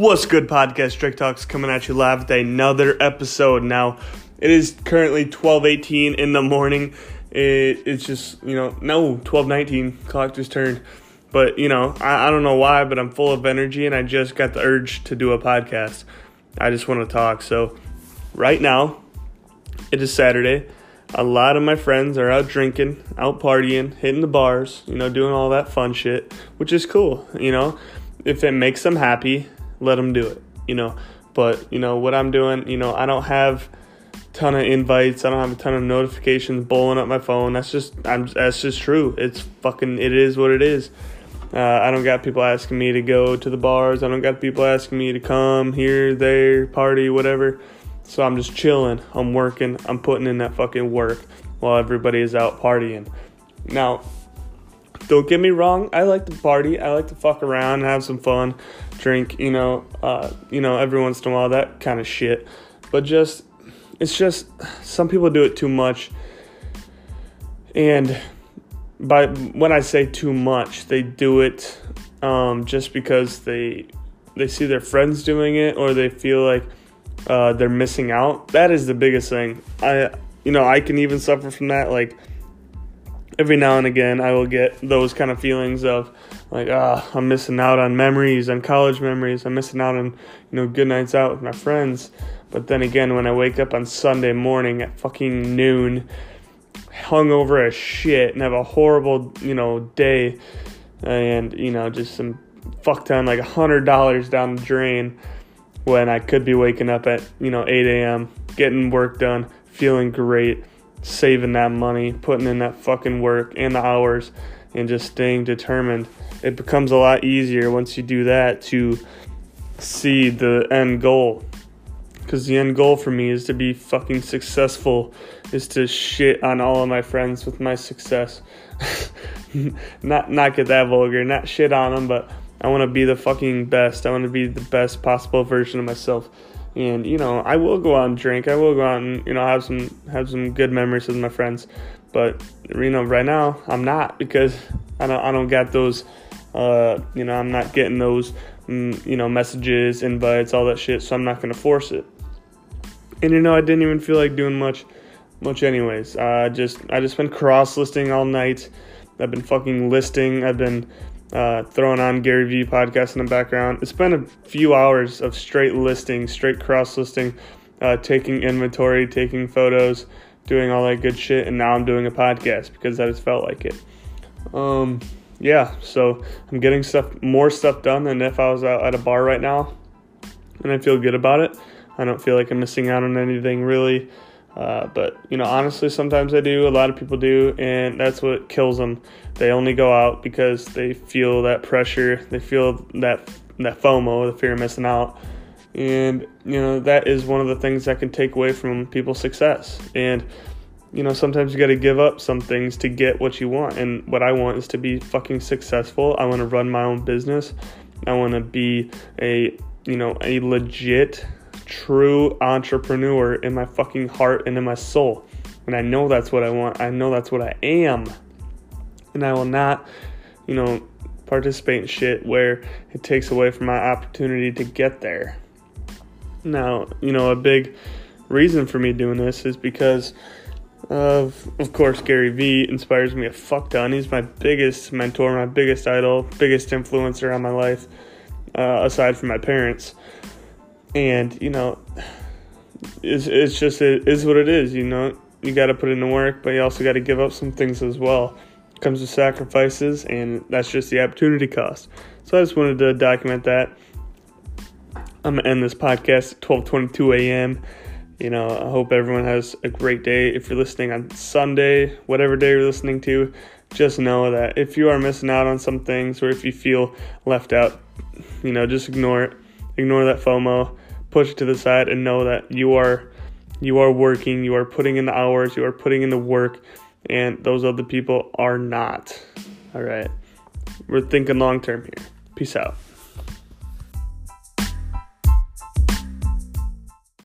What's good, podcast? Drake Talks coming at you live with another episode. Now, it is currently 12:18 in the morning. It, it's just you know no 12:19 clock just turned, but you know I, I don't know why, but I'm full of energy and I just got the urge to do a podcast. I just want to talk. So, right now, it is Saturday. A lot of my friends are out drinking, out partying, hitting the bars, you know, doing all that fun shit, which is cool. You know, if it makes them happy, let them do it, you know. But, you know, what I'm doing, you know, I don't have ton of invites. I don't have a ton of notifications blowing up my phone. That's just, I'm, that's just true. It's fucking, it is what it is. Uh, I don't got people asking me to go to the bars. I don't got people asking me to come here, there, party, whatever. So I'm just chilling. I'm working. I'm putting in that fucking work while everybody is out partying. Now, don't get me wrong. I like to party. I like to fuck around, have some fun, drink. You know, uh, you know, every once in a while, that kind of shit. But just, it's just some people do it too much, and by when I say too much, they do it um, just because they they see their friends doing it or they feel like uh, they're missing out. That is the biggest thing. I you know I can even suffer from that. Like every now and again, I will get those kind of feelings of like ah I'm missing out on memories, on college memories. I'm missing out on you know good nights out with my friends. But then again, when I wake up on Sunday morning at fucking noon hungover as shit and have a horrible, you know, day and, you know, just some fuck ton like a hundred dollars down the drain when I could be waking up at, you know, 8 a.m., getting work done, feeling great, saving that money, putting in that fucking work and the hours and just staying determined. It becomes a lot easier once you do that to see the end goal. Because the end goal for me is to be fucking successful is to shit on all of my friends with my success. Not not get that vulgar not shit on them but i want to be the fucking best. I want to be the best possible version of myself and you know i will go out and drink i will go out and you know have some have some good memories with my friends but you know right now i'm not because i don't i don't get those uh you know i'm not getting those mm, you know messages invites all that shit so i'm not to force it and you know I didn't even feel like doing much, much anyways. I uh, just I just been cross listing all night. I've been fucking listing. I've been uh, throwing on Gary Vee podcast in the background. It's been a few hours of straight listing, straight cross listing, uh, taking inventory, taking photos, doing all that good shit, and now I'm doing a podcast because I just felt like it. Um, yeah, so I'm getting stuff, more stuff done than if I was out at a bar right now, and I feel good about it. I don't feel like I'm missing out on anything really. Uh, but you know, honestly, sometimes I do. A lot of people do, and that's what kills them. They only go out because they feel that pressure. They feel that that FOMO, the fear of missing out, and you know that is one of the things that can take away from people's success. And you know, sometimes you got to give up some things to get what you want. And what I want is to be fucking successful. I want to run my own business. I want to be a you know a legit true entrepreneur in my fucking heart and in my soul. And I know that's what I want. I know that's what I am. And I will not, you know, participate in shit where it takes away from my opportunity to get there. Now, you know, a big reason for me doing this is because of of course Gary Vee inspires me a fuck ton. He's my biggest mentor, my biggest idol, biggest influencer on my life, uh, aside from my parents and you know it's, it's just it is what it is you know? You got to put in the work but you also got to give up some things as well. It comes with sacrifices and that's just the opportunity cost. So i just wanted to document that. I'm gonna end this podcast at 12.22 a.m you know i hope everyone has a great day. If you're listening on sunday whatever day you're listening to just know that if you are missing out on some things or if you feel left out you know just ignore it. Ignore that fomo push to the side and know that you are you are working, you are putting in the hours, you are putting in the work, and those other people are not. All right. We're thinking long term here. Peace out.